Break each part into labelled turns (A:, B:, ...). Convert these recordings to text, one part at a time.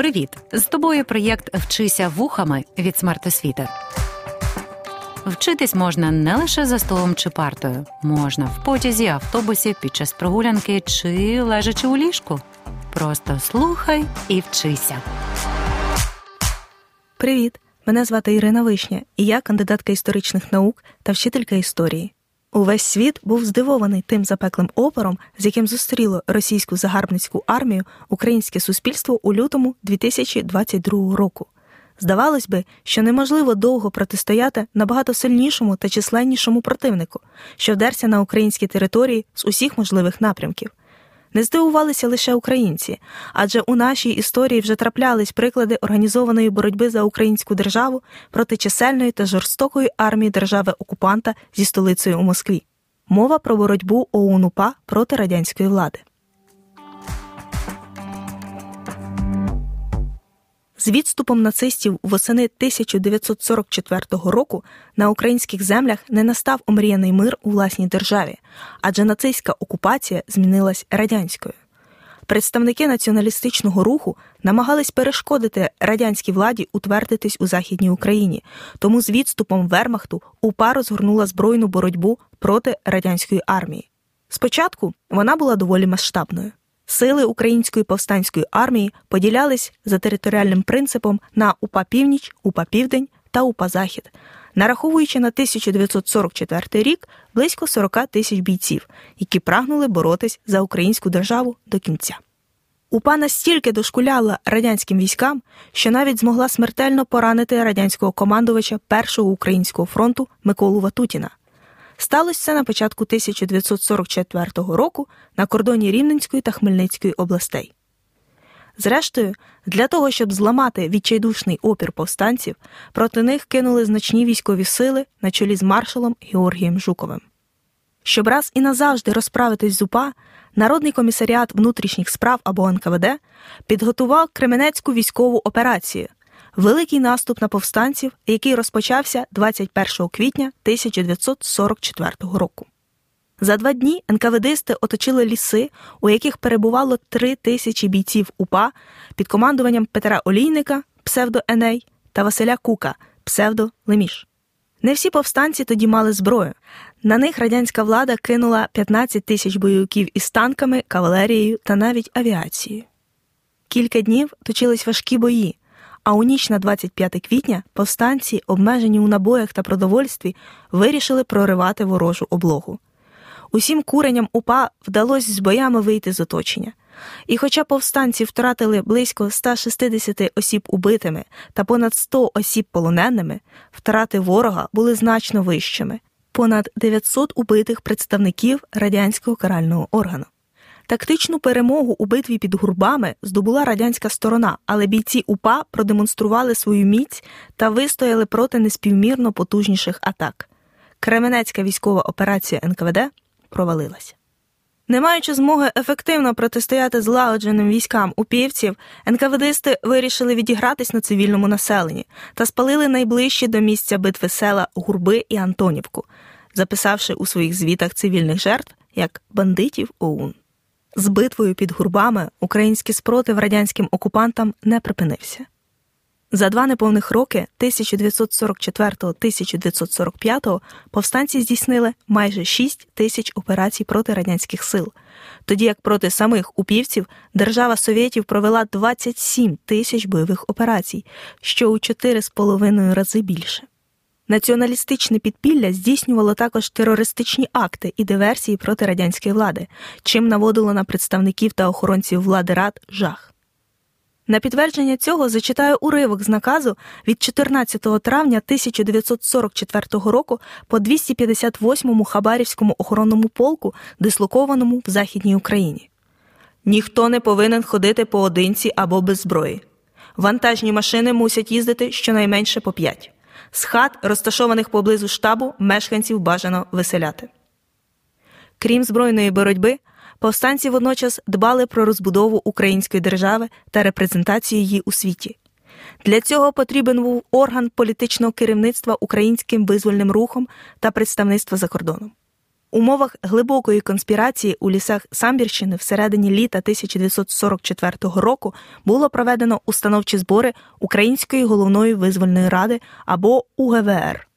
A: Привіт! З тобою проєкт Вчися вухами від смертосвіти. Вчитись можна не лише за столом чи партою, можна в потязі, автобусі, під час прогулянки чи лежачи у ліжку. Просто слухай і вчися.
B: Привіт! Мене звати Ірина Вишня, і я кандидатка історичних наук та вчителька історії. Увесь світ був здивований тим запеклим опором, з яким зустріло російську загарбницьку армію українське суспільство у лютому 2022 року. Здавалось би, що неможливо довго протистояти набагато сильнішому та численнішому противнику, що вдерся на українські території з усіх можливих напрямків. Не здивувалися лише українці, адже у нашій історії вже траплялись приклади організованої боротьби за українську державу проти чисельної та жорстокої армії держави-окупанта зі столицею у Москві. Мова про боротьбу ОУН-УПА проти радянської влади. З відступом нацистів восени 1944 року на українських землях не настав омріяний мир у власній державі, адже нацистська окупація змінилась радянською. Представники націоналістичного руху намагались перешкодити радянській владі утвердитись у Західній Україні, тому з відступом Вермахту УПА розгорнула збройну боротьбу проти радянської армії. Спочатку вона була доволі масштабною. Сили української повстанської армії поділялись за територіальним принципом на УПА Північ, УПА Південь та УПА Захід, нараховуючи на 1944 рік близько 40 тисяч бійців, які прагнули боротись за українську державу до кінця. УПА настільки дошкуляла радянським військам, що навіть змогла смертельно поранити радянського командувача Першого українського фронту Миколу Ватутіна. Сталося це на початку 1944 року на кордоні Рівненської та Хмельницької областей. Зрештою, для того, щоб зламати відчайдушний опір повстанців, проти них кинули значні військові сили на чолі з маршалом Георгієм Жуковим. Щоб раз і назавжди розправитись з УПА, Народний комісаріат внутрішніх справ або НКВД підготував Кременецьку військову операцію, великий наступ на повстанців, який розпочався 21 квітня 1944 року. За два дні НКВДисти оточили ліси, у яких перебувало три тисячі бійців УПА під командуванням Петра Олійника, псевдо Еней, та Василя Кука, псевдо Леміш. Не всі повстанці тоді мали зброю. На них радянська влада кинула 15 тисяч бойовиків із танками, кавалерією та навіть авіацією. Кілька днів точились важкі бої, а у ніч на 25 квітня повстанці, обмежені у набоях та продовольстві, вирішили проривати ворожу облогу. Усім куренням УПА вдалося з боями вийти з оточення. І хоча повстанці втратили близько 160 осіб убитими та понад 100 осіб полоненими, втрати ворога були значно вищими понад 900 убитих представників радянського карального органу. Тактичну перемогу у битві під гурбами здобула радянська сторона, але бійці УПА продемонстрували свою міць та вистояли проти неспівмірно потужніших атак. Кременецька військова операція НКВД провалилася. Не маючи змоги ефективно протистояти злагодженим військам упівців, НКВДисти вирішили відігратись на цивільному населенні та спалили найближчі до місця битви села Гурби і Антонівку, записавши у своїх звітах цивільних жертв як бандитів ОУН. З битвою під гурбами український спротив радянським окупантам не припинився. За два неповних роки 1944-1945 повстанці здійснили майже 6 тисяч операцій проти радянських сил, тоді як проти самих упівців держава Совєтів провела 27 тисяч бойових операцій, що у 4,5 рази більше. Націоналістичне підпілля здійснювало також терористичні акти і диверсії проти радянської влади, чим наводило на представників та охоронців влади рад жах. На підтвердження цього зачитаю уривок з наказу від 14 травня 1944 року по 258-му Хабарівському охоронному полку, дислокованому в Західній Україні. Ніхто не повинен ходити поодинці або без зброї. Вантажні машини мусять їздити щонайменше по п'ять. З хат, розташованих поблизу штабу, мешканців бажано виселяти. Крім збройної боротьби, повстанці водночас дбали про розбудову української держави та репрезентацію її у світі. Для цього потрібен був орган політичного керівництва українським визвольним рухом та представництва за кордоном. Умовах глибокої конспірації у лісах Самбірщини всередині літа 1944 року було проведено установчі збори Української головної визвольної ради або УГВР.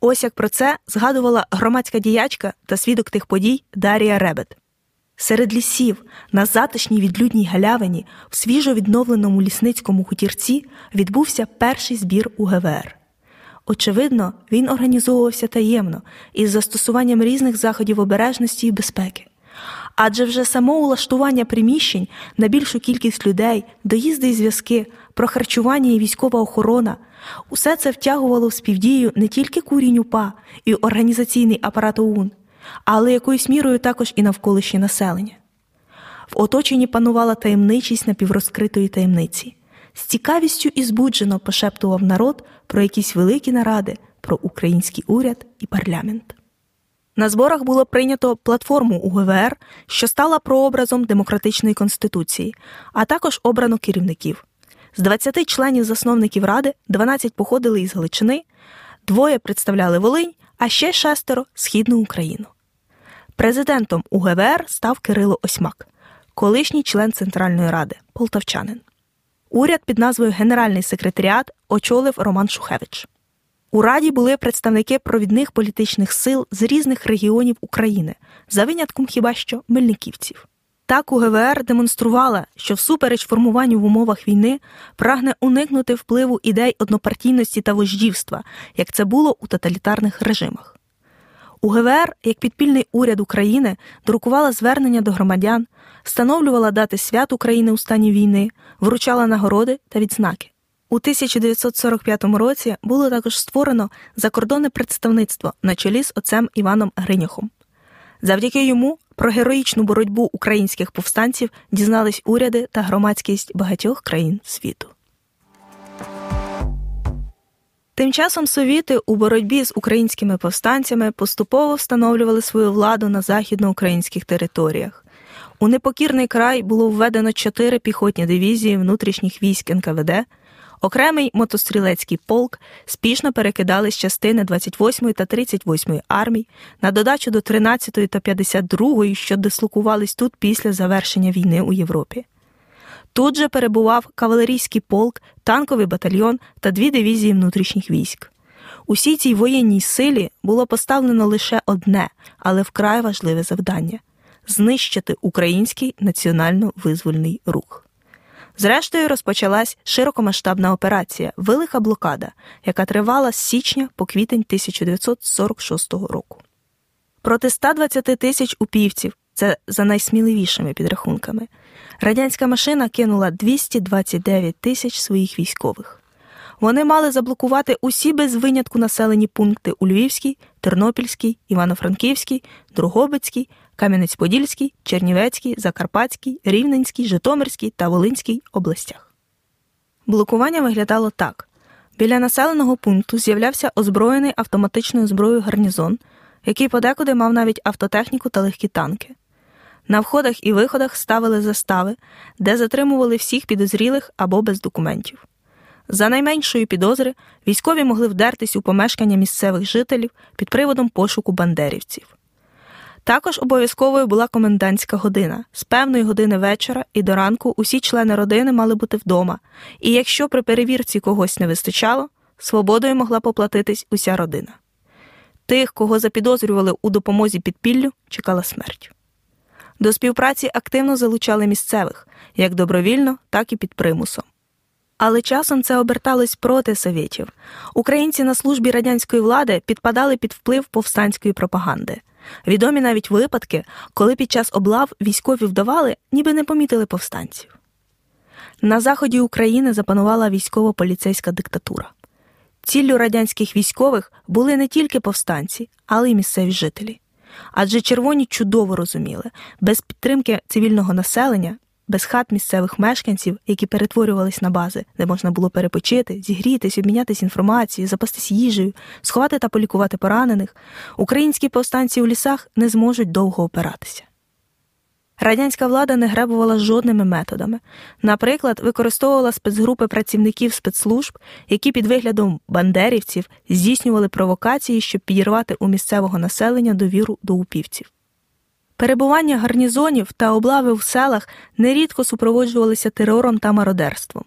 B: Ось як про це згадувала громадська діячка та свідок тих подій Дарія Ребет. Серед лісів на затишній відлюдній галявині в свіжо відновленому лісницькому хутірці відбувся перший збір УГВР. Очевидно, він організовувався таємно із застосуванням різних заходів обережності і безпеки. Адже вже само улаштування приміщень на більшу кількість людей, доїзди і зв'язки, про харчування і військова охорона усе це втягувало в співдію не тільки курінь УПА і організаційний апарат ОУН, але якоюсь мірою також і навколишнє населення. В оточенні панувала таємничість напіврозкритої таємниці. З цікавістю і збуджено пошептував народ про якісь великі наради, про український уряд і парламент. На зборах було прийнято платформу УГВР, що стала прообразом демократичної конституції, а також обрано керівників. З 20 членів засновників ради 12 походили із Галичини, двоє представляли Волинь, а ще шестеро східну Україну. Президентом УГВР став Кирило Осьмак, колишній член Центральної ради, полтавчанин. Уряд під назвою Генеральний секретаріат очолив Роман Шухевич. У Раді були представники провідних політичних сил з різних регіонів України, за винятком хіба що мельниківців. Так УГВР демонструвала, що всупереч формуванню в умовах війни прагне уникнути впливу ідей однопартійності та вождівства, як це було у тоталітарних режимах. УГВР, як підпільний уряд України, друкувала звернення до громадян, встановлювала дати свят України у стані війни, вручала нагороди та відзнаки. У 1945 році було також створено закордонне представництво на чолі з отцем Іваном Гриняхом. Завдяки йому про героїчну боротьбу українських повстанців дізнались уряди та громадськість багатьох країн світу. Тим часом совіти у боротьбі з українськими повстанцями поступово встановлювали свою владу на західноукраїнських територіях. У непокірний край було введено чотири піхотні дивізії внутрішніх військ НКВД. Окремий мотострілецький полк спішно перекидали з частини 28 та 38 армій на додачу до 13 та 52, що дислокувались тут після завершення війни у Європі. Тут же перебував кавалерійський полк, танковий батальйон та дві дивізії внутрішніх військ. Усій цій воєнній силі було поставлено лише одне, але вкрай важливе завдання знищити український національно-визвольний рух. Зрештою, розпочалась широкомасштабна операція Велика блокада, яка тривала з січня по квітень 1946 року. Проти 120 тисяч упівців, це за найсміливішими підрахунками, радянська машина кинула 229 тисяч своїх військових. Вони мали заблокувати усі без винятку населені пункти у Львівській, Тернопільській, Івано-Франківській, Другобицькій, Кам'янець-Подільський, Чернівецький, Закарпатський, Рівненський, Житомирський та Волинський областях. Блокування виглядало так: біля населеного пункту з'являвся озброєний автоматичною зброєю гарнізон, який подекуди мав навіть автотехніку та легкі танки. На входах і виходах ставили застави, де затримували всіх підозрілих або без документів. За найменшої підозри військові могли вдертись у помешкання місцевих жителів під приводом пошуку бандерівців. Також обов'язковою була комендантська година. З певної години вечора і до ранку усі члени родини мали бути вдома, і якщо при перевірці когось не вистачало, свободою могла поплатитись уся родина. Тих, кого запідозрювали у допомозі підпіллю, чекала смерть. До співпраці активно залучали місцевих як добровільно, так і під примусом. Але часом це оберталось проти совєтів. Українці на службі радянської влади підпадали під вплив повстанської пропаганди. Відомі навіть випадки, коли під час облав військові вдавали, ніби не помітили повстанців. На заході України запанувала військово-поліцейська диктатура. Ціллю радянських військових були не тільки повстанці, але й місцеві жителі. Адже червоні чудово розуміли, без підтримки цивільного населення без хат місцевих мешканців, які перетворювались на бази, де можна було перепочити, зігрітись, обмінятися інформацією, запастись їжею, сховати та полікувати поранених, українські повстанці у лісах не зможуть довго опиратися. Радянська влада не гребувала жодними методами. Наприклад, використовувала спецгрупи працівників спецслужб, які під виглядом бандерівців здійснювали провокації, щоб підірвати у місцевого населення довіру до упівців. Перебування гарнізонів та облави в селах нерідко супроводжувалися терором та мародерством.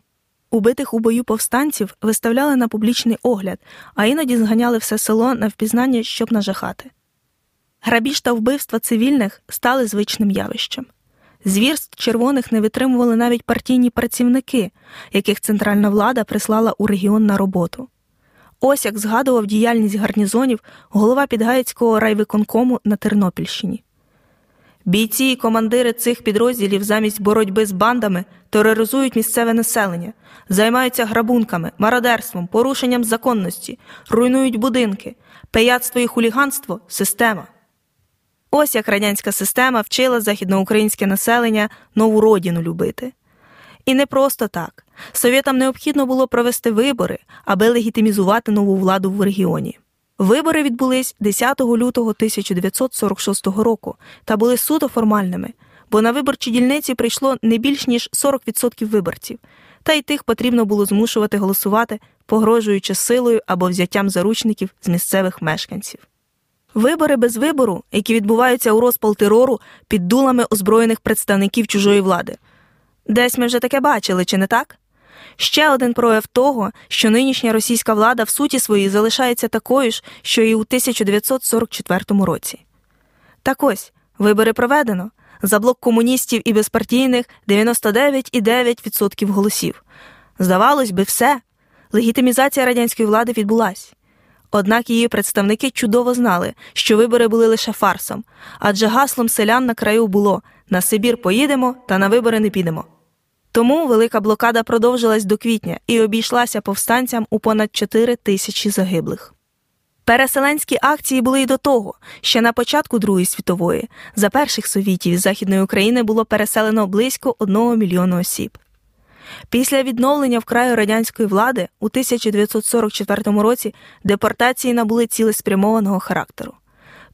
B: Убитих у бою повстанців виставляли на публічний огляд, а іноді зганяли все село на впізнання, щоб нажахати. Грабіж та вбивства цивільних стали звичним явищем. Звірств червоних не витримували навіть партійні працівники, яких центральна влада прислала у регіон на роботу. Ось як згадував діяльність гарнізонів голова Підгаїцького райвиконкому на Тернопільщині. Бійці і командири цих підрозділів замість боротьби з бандами тероризують місцеве населення, займаються грабунками, мародерством, порушенням законності, руйнують будинки, пияцтво і хуліганство система. Ось як радянська система вчила західноукраїнське населення нову родину любити. І не просто так. Совєтам необхідно було провести вибори, аби легітимізувати нову владу в регіоні. Вибори відбулись 10 лютого 1946 року та були суто формальними, бо на виборчі дільниці прийшло не більш ніж 40% виборців, та й тих потрібно було змушувати голосувати, погрожуючи силою або взяттям заручників з місцевих мешканців. Вибори без вибору, які відбуваються у розпал терору під дулами озброєних представників чужої влади. Десь ми вже таке бачили, чи не так? Ще один прояв того, що нинішня російська влада в суті своїй залишається такою ж, що і у 1944 році. Так ось вибори проведено. За блок комуністів і безпартійних 99,9% голосів. Здавалось би, все. Легітимізація радянської влади відбулась. Однак її представники чудово знали, що вибори були лише фарсом, адже гаслом селян на краю було на Сибір поїдемо та на вибори не підемо. Тому велика блокада продовжилась до квітня і обійшлася повстанцям у понад 4 тисячі загиблих. Переселенські акції були й до того, ще на початку Другої світової за перших совітів із Західної України було переселено близько 1 мільйона осіб. Після відновлення в краю радянської влади у 1944 році депортації набули цілеспрямованого характеру.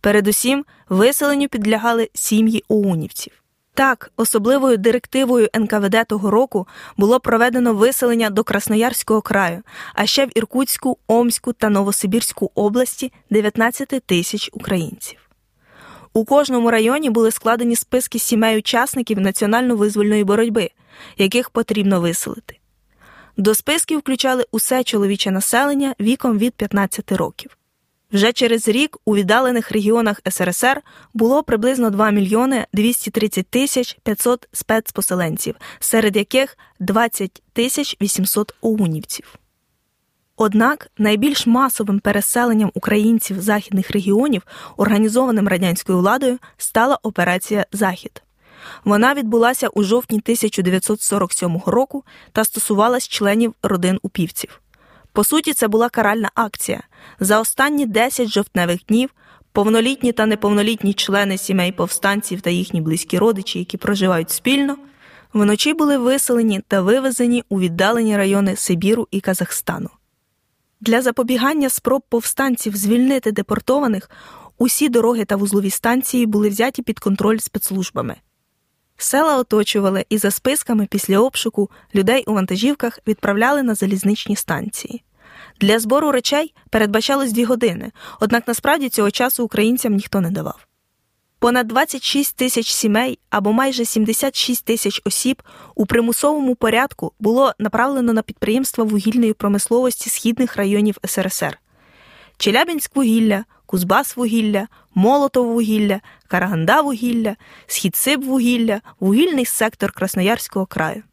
B: Передусім, виселенню підлягали сім'ї оунівців. Так, особливою директивою НКВД того року було проведено виселення до Красноярського краю, а ще в Іркутську, Омську та Новосибірську області 19 тисяч українців. У кожному районі були складені списки сімей учасників національно-визвольної боротьби, яких потрібно виселити. До списків включали усе чоловіче населення віком від 15 років. Вже через рік у віддалених регіонах СРСР було приблизно 2 мільйони 230 тисяч 500 спецпоселенців, серед яких 20 тисяч 800 оунівців. Однак найбільш масовим переселенням українців західних регіонів, організованим радянською владою, стала операція Захід. Вона відбулася у жовтні 1947 року та стосувалась членів родин упівців. По суті, це була каральна акція. За останні 10 жовтневих днів повнолітні та неповнолітні члени сімей повстанців та їхні близькі родичі, які проживають спільно, вночі були виселені та вивезені у віддалені райони Сибіру і Казахстану. Для запобігання спроб повстанців звільнити депортованих усі дороги та вузлові станції були взяті під контроль спецслужбами. Села оточували і за списками після обшуку людей у вантажівках відправляли на залізничні станції. Для збору речей передбачалось дві години, однак насправді цього часу українцям ніхто не давав. Понад 26 тисяч сімей або майже 76 тисяч осіб у примусовому порядку було направлено на підприємства вугільної промисловості східних районів СРСР. Челябінськ вугілля, Кузбас вугілля, Молотов вугілля, Караганда вугілля, Східсиб вугілля, вугільний сектор Красноярського краю.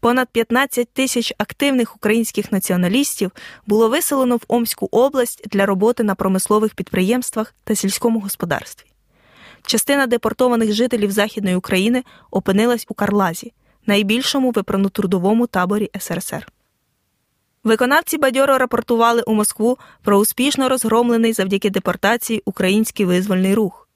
B: Понад 15 тисяч активних українських націоналістів було виселено в Омську область для роботи на промислових підприємствах та сільському господарстві. Частина депортованих жителів Західної України опинилась у Карлазі, найбільшому виправно-трудовому таборі СРСР. Виконавці бадьоро рапортували у Москву про успішно розгромлений завдяки депортації український визвольний рух.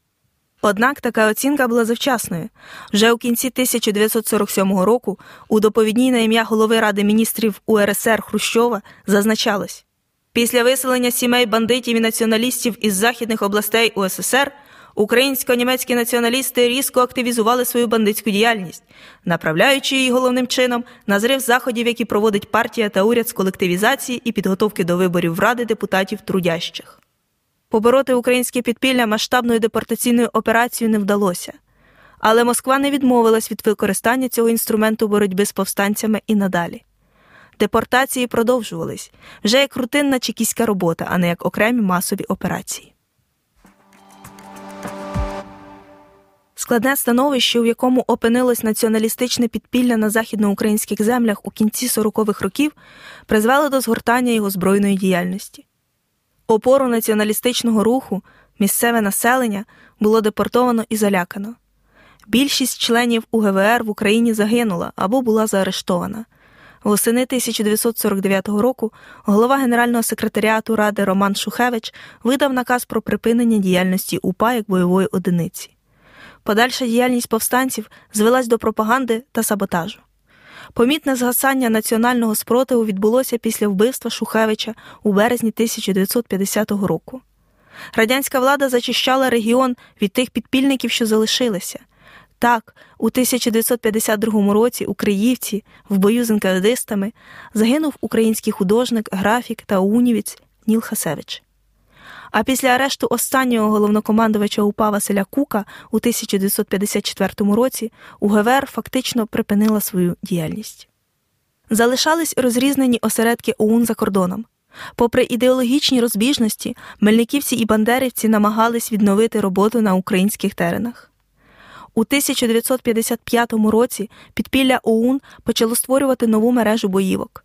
B: Однак така оцінка була завчасною. Вже у кінці 1947 року у доповідній на ім'я голови Ради міністрів УРСР Хрущова зазначалось після виселення сімей бандитів і націоналістів із західних областей УССР Українсько-німецькі націоналісти різко активізували свою бандитську діяльність, направляючи її головним чином на зрив заходів, які проводить партія та уряд з колективізації і підготовки до виборів в ради депутатів трудящих. Побороти українське підпілля масштабною депортаційною операцією не вдалося, але Москва не відмовилась від використання цього інструменту боротьби з повстанцями і надалі. Депортації продовжувались вже як рутинна чекіська робота, а не як окремі масові операції. Складне становище, у якому опинилось націоналістичне підпілля на західноукраїнських землях у кінці 40-х років, призвело до згортання його збройної діяльності. Опору націоналістичного руху місцеве населення було депортовано і залякано. Більшість членів УГВР в Україні загинула або була заарештована. Восени 1949 року голова Генерального секретаріату Ради Роман Шухевич видав наказ про припинення діяльності УПА як бойової одиниці. Подальша діяльність повстанців звелась до пропаганди та саботажу. Помітне згасання національного спротиву відбулося після вбивства Шухевича у березні 1950 року. Радянська влада зачищала регіон від тих підпільників, що залишилися. Так, у 1952 році у Криївці, в бою з НКВДистами, загинув український художник, графік та унівець Ніл Хасевич. А після арешту останнього головнокомандувача УПА Василя Кука у 1954 році УГВР фактично припинила свою діяльність. Залишались розрізнені осередки ОУН за кордоном. Попри ідеологічні розбіжності, мельниківці і бандерівці намагались відновити роботу на українських теренах. У 1955 році підпілля ОУН почало створювати нову мережу боївок.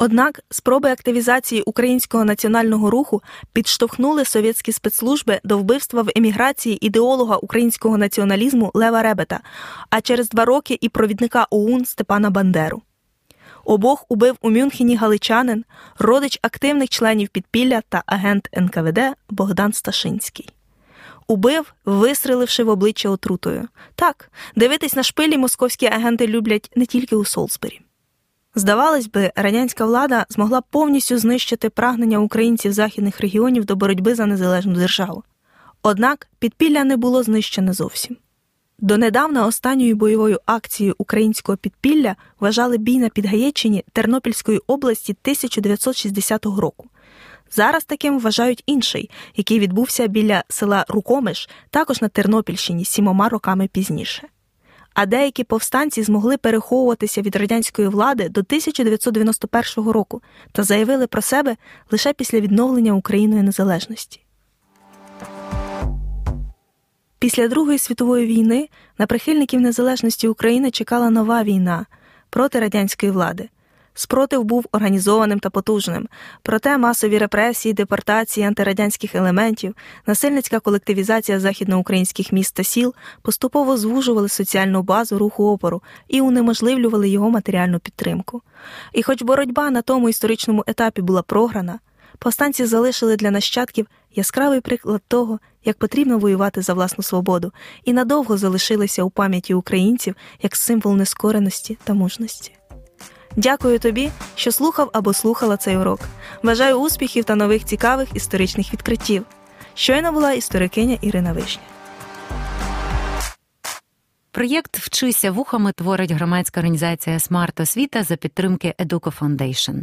B: Однак спроби активізації українського національного руху підштовхнули совєтські спецслужби до вбивства в еміграції ідеолога українського націоналізму Лева Ребета, а через два роки і провідника ОУН Степана Бандеру. Обох убив у Мюнхені галичанин, родич активних членів підпілля та агент НКВД Богдан Сташинський. Убив, вистріливши в обличчя отрутою. Так, дивитись на шпилі московські агенти люблять не тільки у Солсбері. Здавалось би, радянська влада змогла повністю знищити прагнення українців західних регіонів до боротьби за незалежну державу. Однак підпілля не було знищене зовсім. Донедавна останньою бойовою акцією українського підпілля вважали бій на Підгаєччині Тернопільської області 1960 року. Зараз таким вважають інший, який відбувся біля села Рукомиш, також на Тернопільщині сімома роками пізніше а деякі повстанці змогли переховуватися від радянської влади до 1991 року та заявили про себе лише після відновлення Україною незалежності. Після Другої світової війни на прихильників незалежності України чекала нова війна проти радянської влади. Спротив був організованим та потужним, проте масові репресії, депортації антирадянських елементів, насильницька колективізація західноукраїнських міст та сіл поступово звужували соціальну базу руху опору і унеможливлювали його матеріальну підтримку. І хоч боротьба на тому історичному етапі була програна, повстанці залишили для нащадків яскравий приклад того, як потрібно воювати за власну свободу, і надовго залишилися у пам'яті українців як символ нескореності та мужності. Дякую тобі, що слухав або слухала цей урок. Бажаю успіхів та нових цікавих історичних відкриттів. Щойно була історикиня Ірина Вишня.
A: Проєкт Вчися вухами творить громадська організація Смарт Освіта за підтримки Educo Foundation.